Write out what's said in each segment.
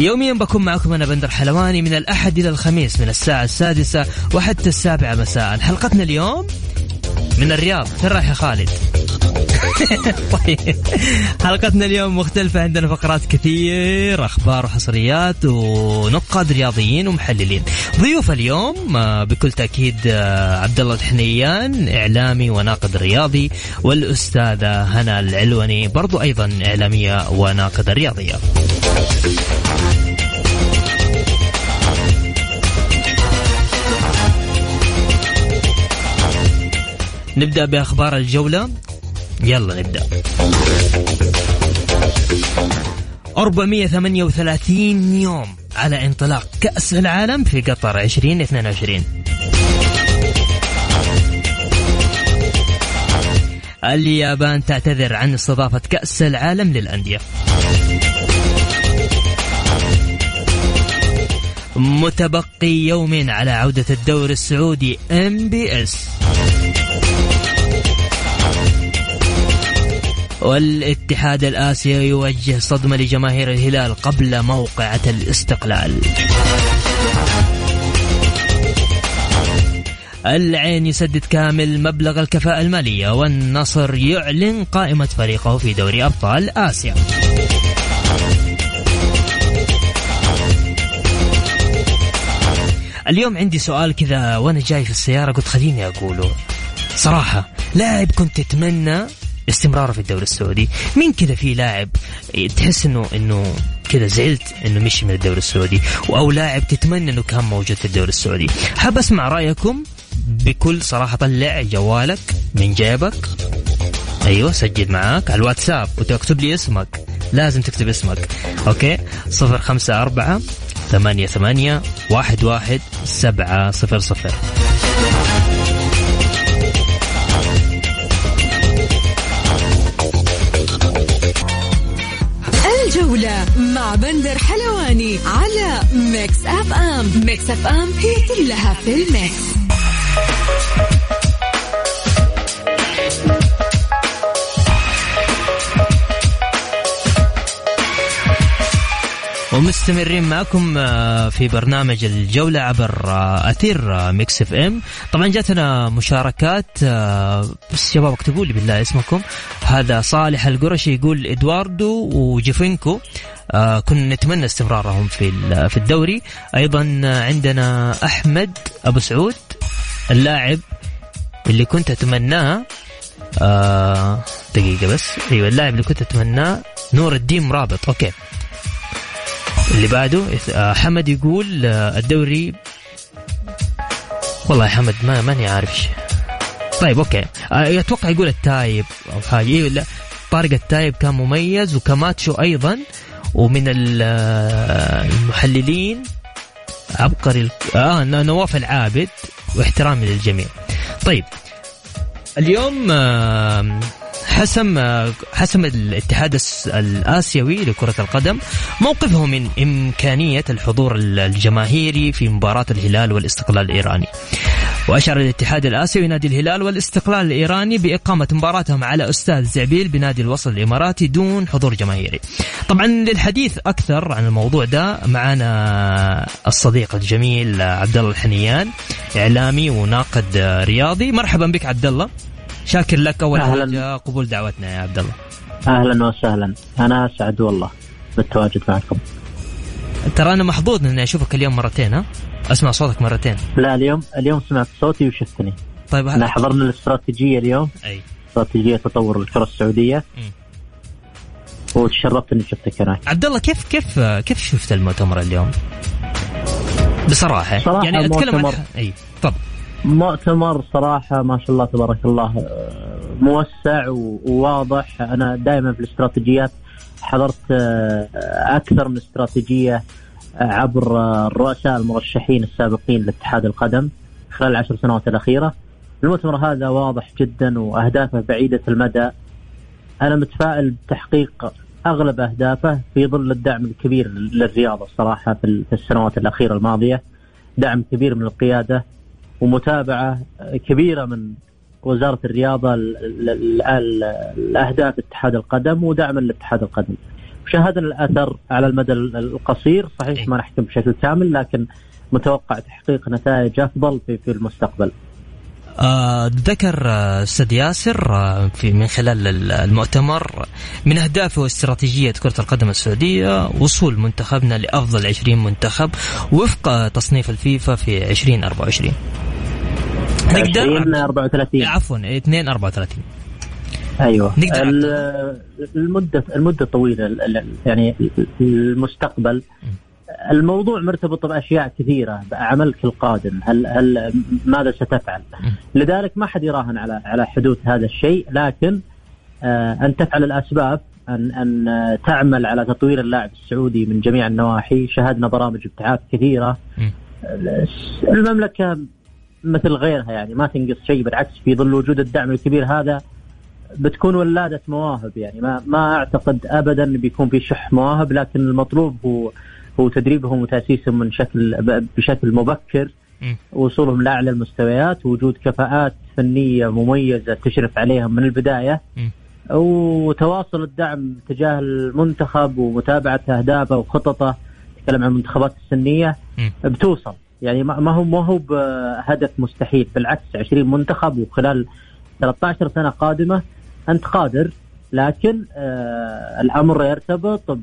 يوميا بكون معكم أنا بندر حلواني من الأحد إلى الخميس من الساعة السادسة وحتى السابعة مساء. حلقتنا اليوم من الرياض. فين رايح يا خالد؟ طيب. حلقتنا اليوم مختلفة. عندنا فقرات كثير أخبار وحصريات ونقاد رياضيين ومحللين. ضيوف اليوم آه، بكل تأكيد آه، عبد الله الحنيان إعلامي وناقد رياضي والأستاذة هنا العلوني برضو أيضا إعلامية وناقدة رياضية. نبدأ بأخبار الجولة. يلا نبدأ. 438 يوم على انطلاق كأس العالم في قطر 2022 اليابان تعتذر عن استضافة كأس العالم للأندية. متبقي يومين على عودة الدوري السعودي MBS والاتحاد الآسيوي يوجه صدمة لجماهير الهلال قبل موقعة الاستقلال. العين يسدد كامل مبلغ الكفاءة المالية والنصر يعلن قائمة فريقه في دوري أبطال آسيا. اليوم عندي سؤال كذا وأنا جاي في السيارة قلت خليني أقوله. صراحة لاعب كنت تتمنى استمراره في الدوري السعودي. مين كذا في لاعب تحس انه إنه كذا زعلت إنه مشي من الدوري السعودي؟ أو لاعب تتمنى إنه كان موجود في الدوري السعودي. حاب أسمع رأيكم بكل صراحة. طلع جوالك من جيبك. أيوه سجل معاك على الواتساب. وتكتب لي اسمك. لازم تكتب اسمك. أوكي؟ صفر خمسة أربعة ثمانية ثمانية واحد واحد سبعة صفر صفر. Mix FM هي كلها في ال Mix. ومستمرين معكم آه، في برنامج الجولة عبر آه، أثير آه، Mix FM. طبعا جاتنا مشاركات بس شباب اكتبوا لي بالله اسمكم. هذا صالح القرشي يقول إدواردو وجيفينكو. كنا نتمنى استمرارهم في في الدوري. أيضا عندنا أحمد أبو سعود اللاعب اللي كنت أتمناه دقيقة بس. أيوه اللاعب اللي كنت أتمناه نور الدين مرابط. okay. اللي بعده آه، حمد يقول آه، الدوري. والله يا حمد ما ماني عارف طيب okay. آه، أتوقع يقول التايب أو حاجة. أيوه لا. طارق التايب كان مميز وكماتشو أيضا. ومن المحللين عبقري آه نواف العابد واحترامي للجميع طيب اليوم حسم حسم الاتحاد الآسيوي لكرة القدم موقفه من إمكانية الحضور الجماهيري في مباراة الهلال والاستقلال الإيراني. وأشار الاتحاد الآسيوي نادي الهلال والاستقلال الإيراني بإقامة مباراتهم على أستاذ زعبيل بنادي الوصل الإماراتي دون حضور جماهيري. طبعا للحديث أكثر عن الموضوع ده معنا الصديق الجميل عبد الله الحنيان إعلامي وناقد رياضي. مرحبا بك عبد الله. شاكر لك أول حاجة قبول دعوتنا يا عبد الله. أهلا وسهلا. أنا أسعد والله بالتواجد معكم. ترى أنا محظوظ إني أشوفك اليوم مرتين ها؟ أسمع صوتك مرتين. لا اليوم اليوم سمعت صوتي وشفتني. طيب إحنا حضرنا الاستراتيجية اليوم. أي. استراتيجية تطور الكرة السعودية. مم. وتشرفت إني شفتك هناك. عبد الله كيف كيف كيف شفت المؤتمر اليوم؟ بصراحة. صراحة يعني أتكلم عن أي تفضل. مؤتمر صراحة ما شاء الله تبارك الله آه، موسع وواضح. أنا دائما في الاستراتيجيات حضرت آه، أكثر من استراتيجية. عبر الرؤساء المرشحين السابقين لاتحاد القدم خلال العشر سنوات الأخيرة. المؤتمر هذا واضح جدا وأهدافه بعيدة المدى. أنا متفائل بتحقيق أغلب أهدافه في ظل الدعم الكبير للرياضة الصراحة في ال- في السنوات الأخيرة الماضية. دعم كبير من القيادة ومتابعة كبيرة من وزارة الرياضة الأهداف اتحاد القدم ودعما لاتحاد القدم. شاهدنا الأثر على المدى ال- القصير. صحيح ما نحكم بشكل كامل لكن متوقع تحقيق نتائج أفضل في, في المستقبل. آه ذكر آه، أستاذ ياسر آه، في من خلال ال- المؤتمر من أهدافه واستراتيجية كرة القدم السعودية وصول منتخبنا لأفضل 20 منتخب وفق تصنيف الفيفا في 2024 نقدر؟ 20 34 عفوا 2 34 أيوه. نقدر ال- المدة المدة طويلة يعني المستقبل. الموضوع مرتبط بأشياء كثيرة بعملك القادم. هل هل ماذا ستفعل؟ لذلك ما حد يراهن على على حدوث هذا الشيء لكن آه، أن تفعل الأسباب أن أن تعمل على تطوير اللاعب السعودي من جميع النواحي. شاهدنا برامج ابتعاث كثيرة. مم. المملكة مثل غيرها يعني ما تنقص شيء بالعكس في ظل وجود الدعم الكبير هذا بتكون ولادة مواهب يعني ما ما أعتقد ابدا بيكون في شح مواهب لكن المطلوب هو هو تدريبهم وتأسيسهم من شكل بشكل مبكر. وصولهم لأعلى المستويات وجود كفاءات فنية مميزة تشرف عليهم من البداية. وتواصل الدعم تجاه المنتخب ومتابعة أهدافه وخططه تكلم عن المنتخبات السنية. بتوصل يعني ما ما هو ما هو بهدف مستحيل بالعكس 20 منتخب وخلال 13 سنة قادمة أنت قادر لكن آه الأمر يرتبط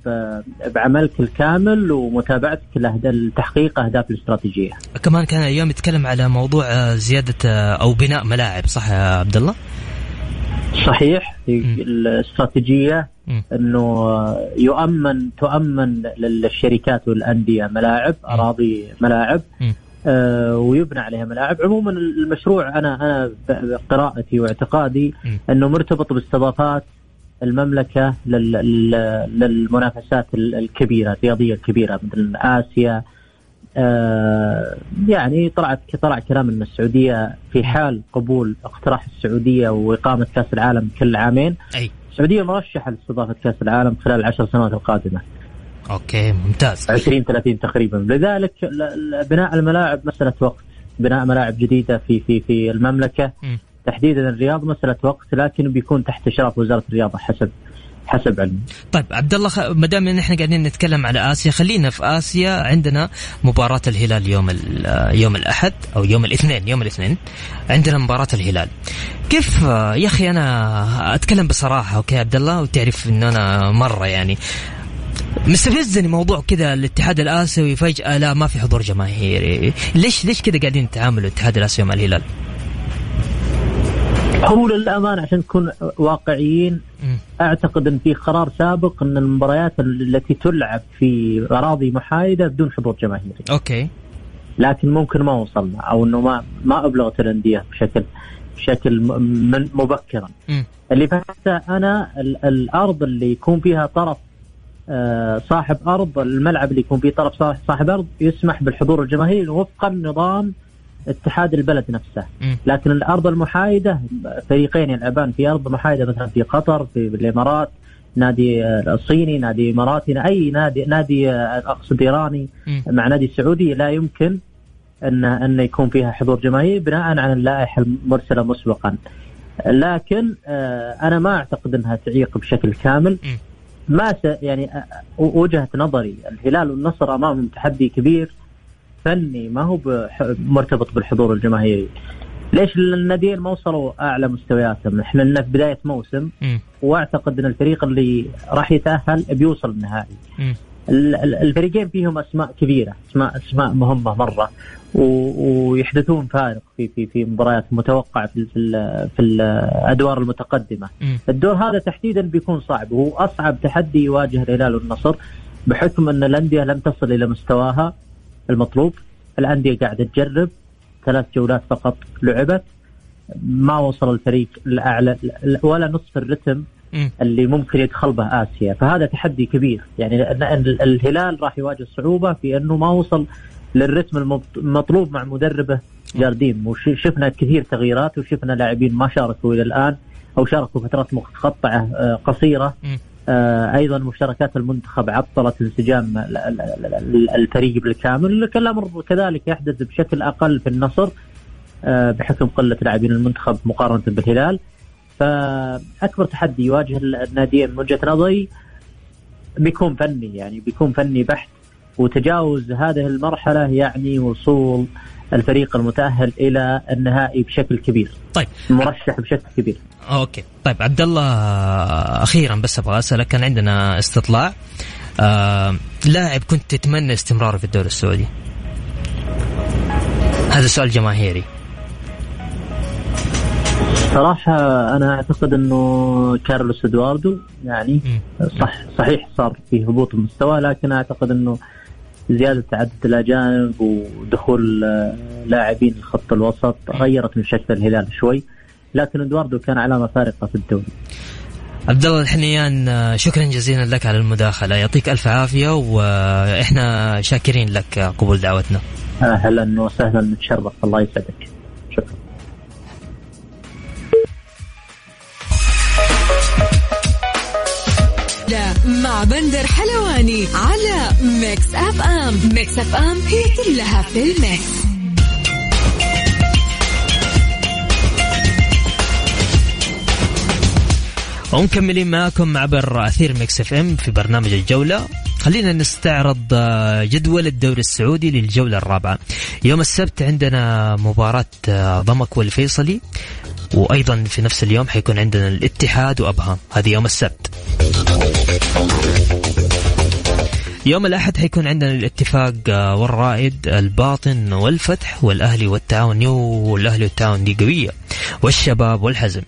بعملك الكامل ومتابعتك لتحقيق أهداف الاستراتيجية. كمان كان اليوم يتكلم على موضوع آه، زيادة آه، أو بناء ملاعب صح يا عبد الله؟ صحيح. الاستراتيجية. إنه يؤمن تؤمن للشركات والأندية ملاعب أراضي ملاعب ويبنى عليها ملاعب. عموما المشروع أنا أنا بقراءتي واعتقادي. أنه مرتبط باستضافات المملكة لل- لل- للمنافسات ال- الكبيرة الرياضية الكبيرة مثل آسيا. آه يعني طلعت طلع كلام إن السعودية في حال قبول اقتراح السعودية وإقامة كأس العالم كل عامين. أي. السعودية مرشحة لاستضافة كأس العالم خلال العشر سنوات القادمة. Okay ممتاز. 20 30 تقريبا. لذلك بناء الملاعب مسألة وقت بناء ملاعب جديدة في في في المملكة. مم. تحديدا الرياض مسألة وقت لكن بيكون تحت إشراف وزارة الرياضة حسب حسب علمي. طيب عبد الله خ... ما دام إحنا قاعدين نتكلم على آسيا خلينا في آسيا. عندنا مباراة الهلال يوم ال... يوم الأحد أو يوم الاثنين يوم الاثنين. عندنا مباراة الهلال. كيف يا أخي أنا أتكلم بصراحة okay عبد الله؟ وتعرف ان أنا مرة يعني مستفزني موضوع كذا الاتحاد الآسيوي فجأة لا ما في حضور جماهيري. ليش ليش كذا قاعدين يتعاملوا الاتحاد الآسيوي مع الهلال؟ هو للأمانة عشان نكون واقعيين. أعتقد إن في قرار سابق إن المباريات التي تلعب في أراضي محايدة بدون حضور جماهيري. أوكي. لكن ممكن ما وصلنا أو إنه ما ما أبلغت الأندية بشكل بشكل مبكرا. اللي فهمته أنا ال- الأرض اللي يكون فيها طرف صاحب أرض الملعب اللي يكون فيه طرف صاحب- أرض يسمح بالحضور الجماهيري وفقا نظام اتحاد البلد نفسه. لكن الأرض المحايدة فريقين يلعبان في أرض محايدة مثلا في قطر في الإمارات نادي آه، الصيني نادي إماراتي أي نادي نادي آه، أقصد إيراني. مع نادي سعودي لا يمكن ان أن يكون فيها حضور جماهيري بناء على اللائحة المرسلة مسبقا لكن آه، أنا ما أعتقد إنها تعيق بشكل كامل. ما س يعني وجهة نظري الهلال والنصر أمامهم تحدي كبير فني ما هو بح- مرتبط بالحضور الجماهيري ليش الناديين ما وصلوا أعلى مستوياتهم إحنا لنا في بداية موسم. وأعتقد إن الفريق اللي راح يتأهل بيوصل النهائي. الفريقين فيهم أسماء كبيرة اسماء أسماء مهمة مرة ويحدثون فارق في في في مباريات متوقعة في في, في الأدوار المتقدمة. الدور هذا تحديدا بيكون صعب وهو أصعب تحدي يواجه الهلال والنصر بحكم أن الأندية لم تصل إلى مستواها المطلوب، الأندية قاعدة تجرب ثلاث جولات فقط لعبت ما وصل الفريق الأعلى ولا نصف الرتم اللي ممكن يدخل به آسيا. فهذا تحدي كبير. يعني الهلال راح يواجه صعوبة في أنه ما وصل للرتم المطلوب مع مدربه جارديم وشفنا كثير تغييرات وشفنا لاعبين ما شاركوا إلى الآن أو شاركوا فترات مقطعه آه، قصيرة. آه، أيضا مشاركات المنتخب عطلت انسجام الفريق بالكامل. الامر كذلك يحدث بشكل أقل في النصر آه، بحكم قلة لاعبين المنتخب مقارنة بالهلال. فأكبر تحدي يواجه الناديين من وجهة نظري بيكون فني يعني بيكون فني بحت وتجاوز هذه المرحلة يعني وصول الفريق المتأهل إلى النهائي بشكل كبير. طيب مرشح بشكل كبير. أوكي، طيب عبد الله أخيرا بس أبغى أسألك كان عندنا استطلاع آه لاعب كنت تتمنى استمراره في الدوري السعودي. هذا سؤال جماهيري. صراحة أنا أعتقد أنه كارلوس إدواردو يعني صح صحيح صار في هبوط المستوى لكن أعتقد أنه زيادة عدد الأجانب ودخول لاعبين الخط الوسط غيرت من شكل الهلال شوي لكن إدواردو كان علامة فارقة في الدوري. عبد الله الحنيان شكرا جزيلا لك على المداخلة. يعطيك ألف عافية وإحنا شاكرين لك قبول دعوتنا. أهلا وسهلا نتشرف الله يسعدك. مع بندر حلواني على Mix FM Mix FM هي كلها في ال Mix. ومكملين معكم عبر أثير Mix FM في برنامج الجولة. خلينا نستعرض آه، جدول الدوري السعودي للجولة الرابعة. يوم السبت عندنا مباراة آه، ضمك والفيصلي وأيضا في نفس اليوم حيكون عندنا الاتحاد وأبها. هذه يوم السبت. يوم الأحد حيكون عندنا الاتفاق آه، والرائد الباطن والفتح والأهلي والتعاون يو والأهلي والتعاون دي قوية والشباب والحزم.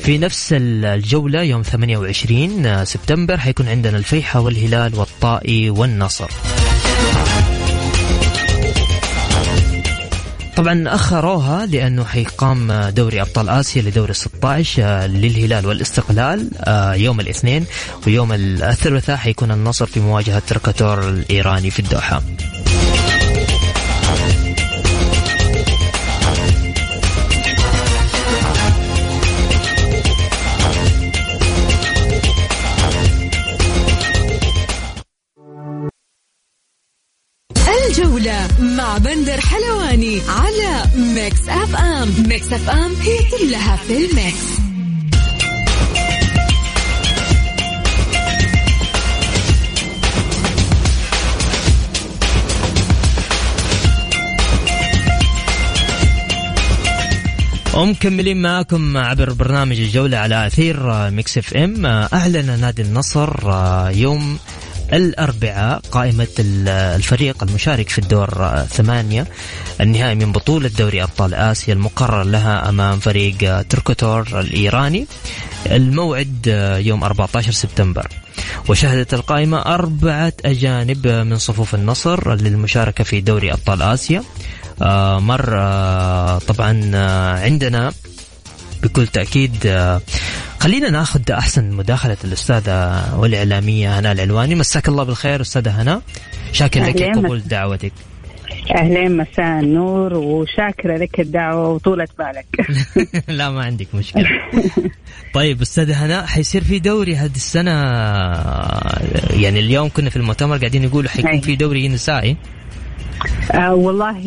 في نفس الجولة يوم 28 سبتمبر حيكون عندنا الفيحة والهلال والطائي والنصر. طبعا أخروها لأنه حيقام دوري أبطال آسيا لدوري 16 آه، للهلال والاستقلال آه، يوم الاثنين ويوم الثلاثاء حيكون النصر في مواجهة تركاتور الإيراني في الدوحة. الجولة مع بندر Mix FM هي كلها في ال Mix. ومكملين معكم عبر برنامج الجولة على أثير Mix FM. أعلن نادي النصر يوم الأربعاء قائمة الفريق المشارك في الدور ثمانية النهائي من بطولة دوري أبطال آسيا المقرر لها أمام فريق تركوتور الإيراني الموعد يوم 14 سبتمبر. وشهدت القائمة أربعة أجانب من صفوف النصر للمشاركة في دوري أبطال آسيا. آه، مر آه، طبعا آه، عندنا بكل تأكيد خلينا ناخذ أحسن مداخلة الأستاذة والإعلامية هناء العلواني مساك الله بالخير أستاذة هناء شاكر لك قبول دعوتك. أهلين مساء النور وشاكرة لك الدعوة وطولة بالك. لا ما عندك مشكلة. طيب أستاذة هناء حيصير في دوري هذه السنة يعني اليوم كنا في المؤتمر قاعدين يقولوا حيكون في دوري نسائي. آه والله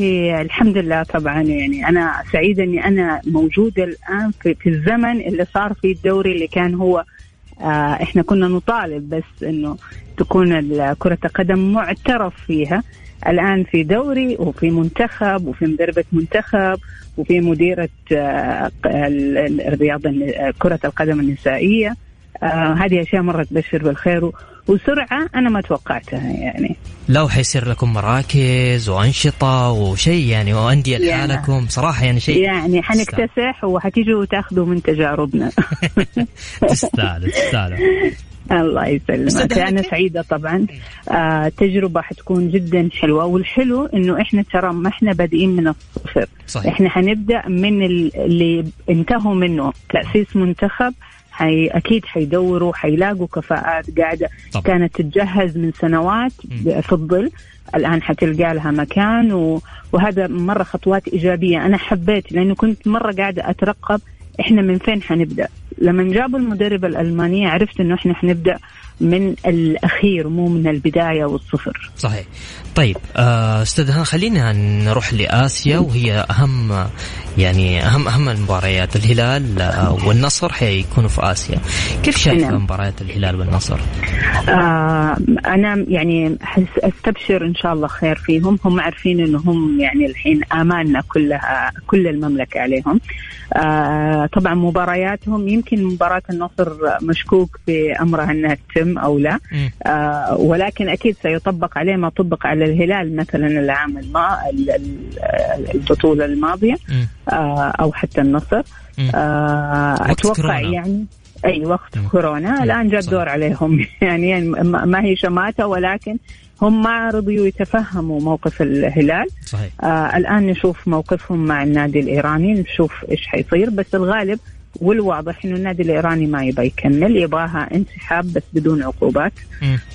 الحمد لله طبعا يعني أنا سعيدة إني أنا موجودة الآن في, في الزمن اللي صار فيه الدوري اللي كان هو آه إحنا كنا نطالب بس إنه تكون كرة القدم معترف فيها. الآن في دوري وفي منتخب وفي مدربة منتخب وفي مديرة آه، الرياضه كرة القدم النسائية. آه هذه أشياء مره تبشر بالخير وسرعة أنا ما توقعتها يعني. لو حيصير لكم مراكز وأنشطة وشيء يعني وأندية لحالكم صراحة يعني شيء يعني حنكتسح وحتيجوا تاخذوا من تجاربنا. تستاهل تستاهل. الله يسلمك. أنا سعيدة طبعا. آه تجربة حتكون جدا حلوة. والحلو إنه إحنا ترى ما إحنا بادئين من الصفر. صحيح. إحنا حنبدأ من اللي انتهوا منه. تأسيس منتخب حي أكيد حيدوروا حيلاقوا كفاءات قاعدة طبعا. كانت تتجهز من سنوات في الظل. الآن حتلقى لها مكان و... وهذا مرة خطوات إيجابية. أنا حبيت لأنه كنت مرة قاعدة أترقب إحنا من فين حنبدأ. لما جابوا المدربة الألمانية عرفت إنه إحنا حنبدأ من الأخير مو من البداية والصفر. صحيح. طيب آه، أستاذ هنا خلينا نروح لآسيا وهي أهم يعني أهم أهم المباريات الهلال آه، والنصر حيكونوا في آسيا. كيف شايف نعم. مباريات الهلال والنصر؟ آه أنا يعني أستبشر إن شاء الله خير فيهم، هم عارفين انهم يعني الحين آمالنا كلها كل المملكة عليهم. آه طبعا مبارياتهم يمكن مباراة النصر مشكوك في أمرها إنها تتم أو لا. آه ولكن أكيد سيطبق عليه ما طبق على الهلال مثلا العام الما البطولة الماضية آه أو حتى النصر. آه أتوقع يعني أي وقت مم. كورونا. الآن جاء الدور عليهم. يعني ما هي شماتة ولكن هم ما رضيوا يتفهموا موقف الهلال. صحيح. آه الآن نشوف موقفهم مع النادي الإيراني نشوف إيش حيصير. بس الغالب والواضح إنه النادي الإيراني ما يبغى يكمل يبغاها انسحاب بس بدون عقوبات.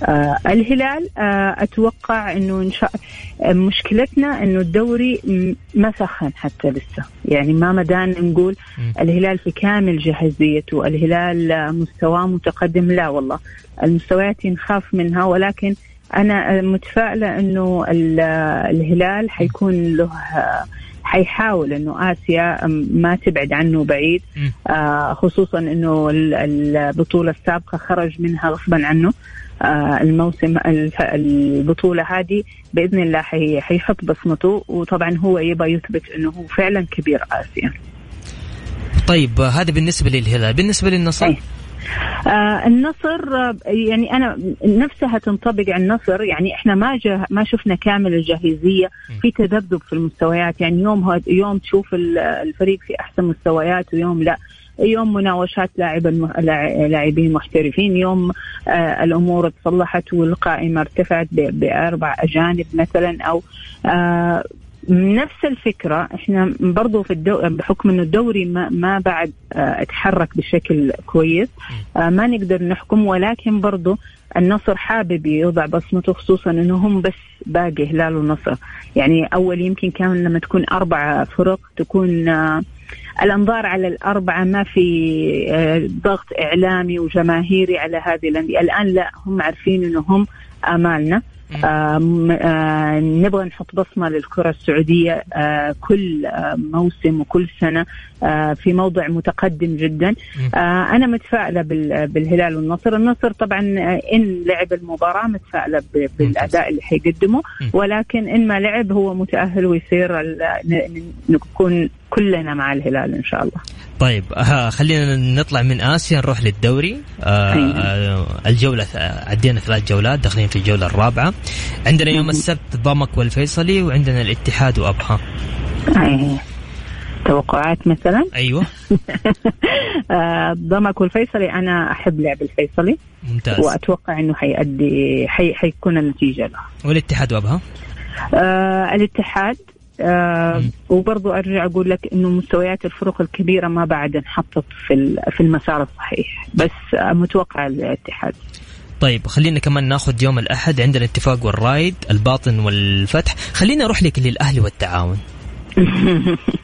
آه الهلال آه أتوقع إنه إن شاء مشكلتنا إنه الدوري ما سخن حتى لسه، يعني ما مدان نقول م. الهلال في كامل جاهزيته، الهلال مستواه متقدم لا والله، المستويات نخاف منها ولكن أنا متفائلة إنه الهلال حيكون له حيحاول إنه آسيا ما تبعد عنه بعيد. آه خصوصا إنه البطولة السابقة خرج منها غصبا عنه. آه الموسم البطولة هذه بإذن الله حيحط بصمته وطبعا هو يبغى يثبت إنه هو فعلا كبير آسيا. طيب هذا بالنسبة للهلال. بالنسبة للنصر؟ أي. آه النصر آه، يعني أنا نفسها تنطبق على النصر يعني إحنا ما جه ما شفنا كامل الجاهزية في تذبذب في المستويات. يعني يوم يوم تشوف الفريق في أحسن مستويات ويوم لا. يوم مناوشات لاعب لاعبين محترفين. يوم آه الأمور تصلحت والقائمة ارتفعت بأربع أجانب مثلا أو آه نفس الفكرة. إحنا برضو في الدو... بحكم إنه الدوري ما, ما بعد آه اتحرك بشكل كويس آه ما نقدر نحكم. ولكن برضو النصر حابب يوضع بصمته خصوصا إنه هم بس باقي هلال ونصر. يعني أول يمكن كان لما تكون أربع فرق تكون آه الأنظار على الأربعة ما في ضغط إعلامي وجماهيري على هذه الأندية. الآن لا هم عارفين إنه هم آمالنا. آه آه نبغى نحط بصمة للكرة السعودية آه كل آه موسم وكل سنة. آه في موضع متقدم جدا. آه أنا متفائلة بالهلال والنصر. النصر طبعا آه، إن لعب المباراة متفائلة بالأداء اللي حيقدمه. ولكن إن ما لعب هو متأهل ويصير نكون كلنا مع الهلال إن شاء الله. طيب خلينا نطلع من آسيا نروح للدوري. آه. آه الجولة عدينا ثلاث جولات داخلين في الجولة الرابعة. عندنا يوم السبت ضمك والفيصلي وعندنا الاتحاد وأبها. توقعات مثلا. أيوه. آه، ضمك والفيصلي أنا أحب لعب الفيصلي. ممتاز. وأتوقع إنه حيؤدي حي حيكون النتيجه له. والاتحاد وابها؟ آه الاتحاد آه وبرضو أرجع أقول لك إنه مستويات الفرق الكبيرة ما بعد انحطت في في المسار الصحيح. بس آه متوقع الاتحاد. طيب خلينا كمان ناخذ يوم الأحد عندنا اتفاق والرايد الباطن والفتح. خلينا أروح لك للأهلي والتعاون.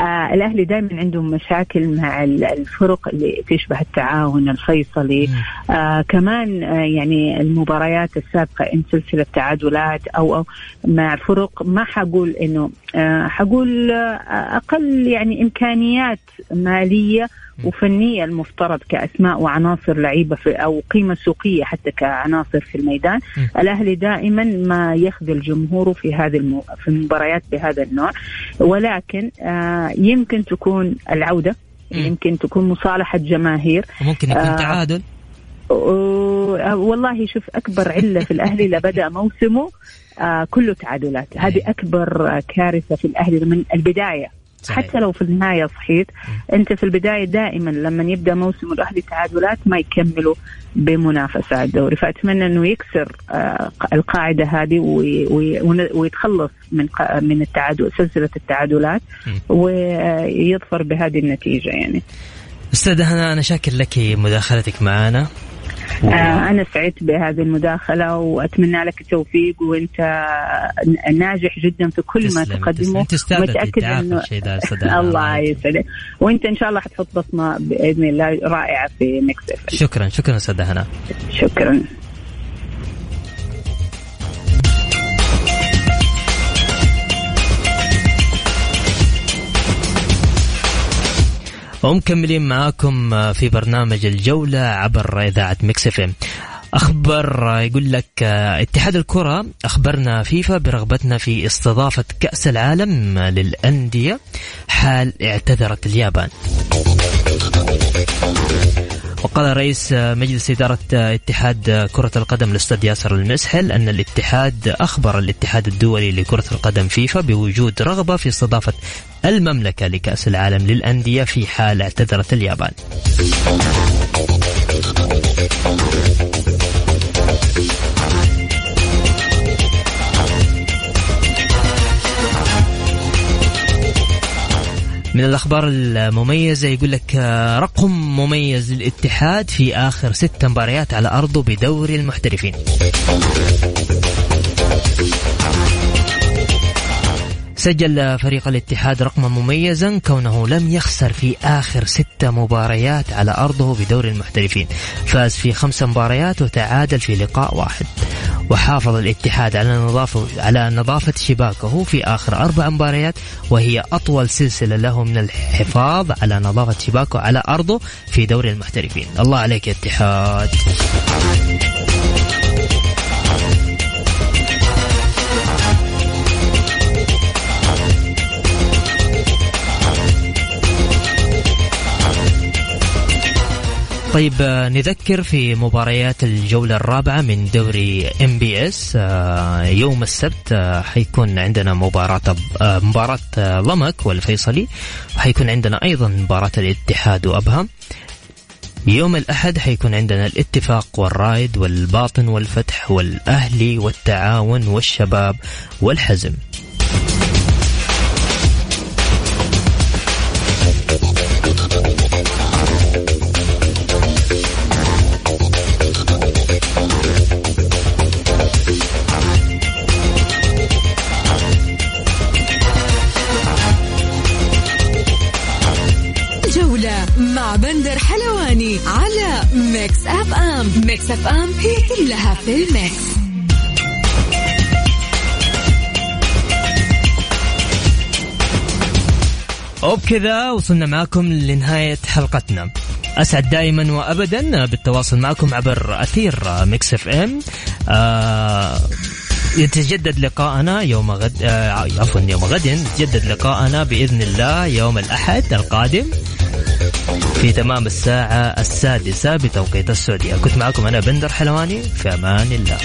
آه الأهلي دائما عندهم مشاكل مع الفرق اللي تشبه التعاون الفيصلي. آه كمان آه يعني المباريات السابقة إن سلسلة تعادلات أو, أو مع فرق ما حقول إنه آه حقول آه أقل يعني إمكانيات مالية وفنية المفترض كأسماء وعناصر لعيبة في أو قيمة سوقية حتى كعناصر في الميدان. م. الأهلي دائما ما يخذل جمهوره في هذه المو... في المباريات بهذا النوع. ولكن آه يمكن تكون العودة م. يمكن تكون مصالحة جماهير. ممكن يكون آه تعادل. والله شوف أكبر علة في الأهلي لبدأ موسمه آه كله تعادلات. هذه أكبر كارثة في الأهلي من البداية. صحيح. حتى لو في النهاية صحيت أنت في البداية دائما لما يبدأ موسم الأهلي تعادلات ما يكملوا بمنافسة على الدوري. فأتمنى أنه يكسر آه القاعدة هذه ويتخلص من من التعادل سلسلة التعادلات ويظفر بهذه النتيجة يعني. أستاذ هنا أنا شاكر لك مداخلتك معنا. أنا سعدت بهذه المداخلة وأتمنى لك التوفيق وأنت ناجح جدا في كل ما تقدمه. متأكد إنه الله يسعدك. وأنت إن شاء الله حتحط بصمة بإذن الله رائعة في Mix شكرا شكرا أستاذ هنا. شكرا. ومكملين معاكم في برنامج الجولة عبر إذاعة Mix FM. أخبر يقول لك اتحاد الكرة أخبرنا فيفا برغبتنا في استضافة كأس العالم للأندية حال اعتذرت اليابان. وقال رئيس مجلس إدارة اتحاد كرة القدم الأستاذ ياسر المسحل أن الاتحاد أخبر الاتحاد الدولي لكرة القدم فيفا بوجود رغبة في استضافة المملكة لكأس العالم للأندية في حال اعتذرت اليابان. من الأخبار المميزة يقول لك آه، رقم مميز للاتحاد في آخر ست مباريات على أرضه بدوري المحترفين. سجل فريق الاتحاد رقما مميزا كونه لم يخسر في آخر ستة مباريات على أرضه بدوري المحترفين. فاز في خمس مباريات وتعادل في لقاء واحد. وحافظ الاتحاد على نظافة على نظافة شباكه في آخر أربع مباريات وهي أطول سلسلة له من الحفاظ على نظافة شباكه على أرضه في دوري المحترفين. الله عليك يا اتحاد. طيب آه، نذكر في مباريات الجولة الرابعة من دوري MBS يوم السبت آه، حيكون عندنا مباراة آه، مباراة لمك والفيصلي وحيكون عندنا أيضا مباراة الاتحاد وأبها. يوم الأحد حيكون عندنا الاتفاق والرايد والباطن والفتح والأهلي والتعاون والشباب والحزم. كلها في ال Mix. وبكذا وصلنا معكم لنهاية حلقتنا. أسعد دائما وأبدا بالتواصل معكم عبر أثير Mix FM. آه يتجدد لقاءنا يوم غد آه عفوا يوم غد يتجدد لقاءنا بإذن الله يوم الأحد القادم. في تمام الساعة السادسة بتوقيت السعودية. كنت معكم أنا بندر حلواني في أمان الله.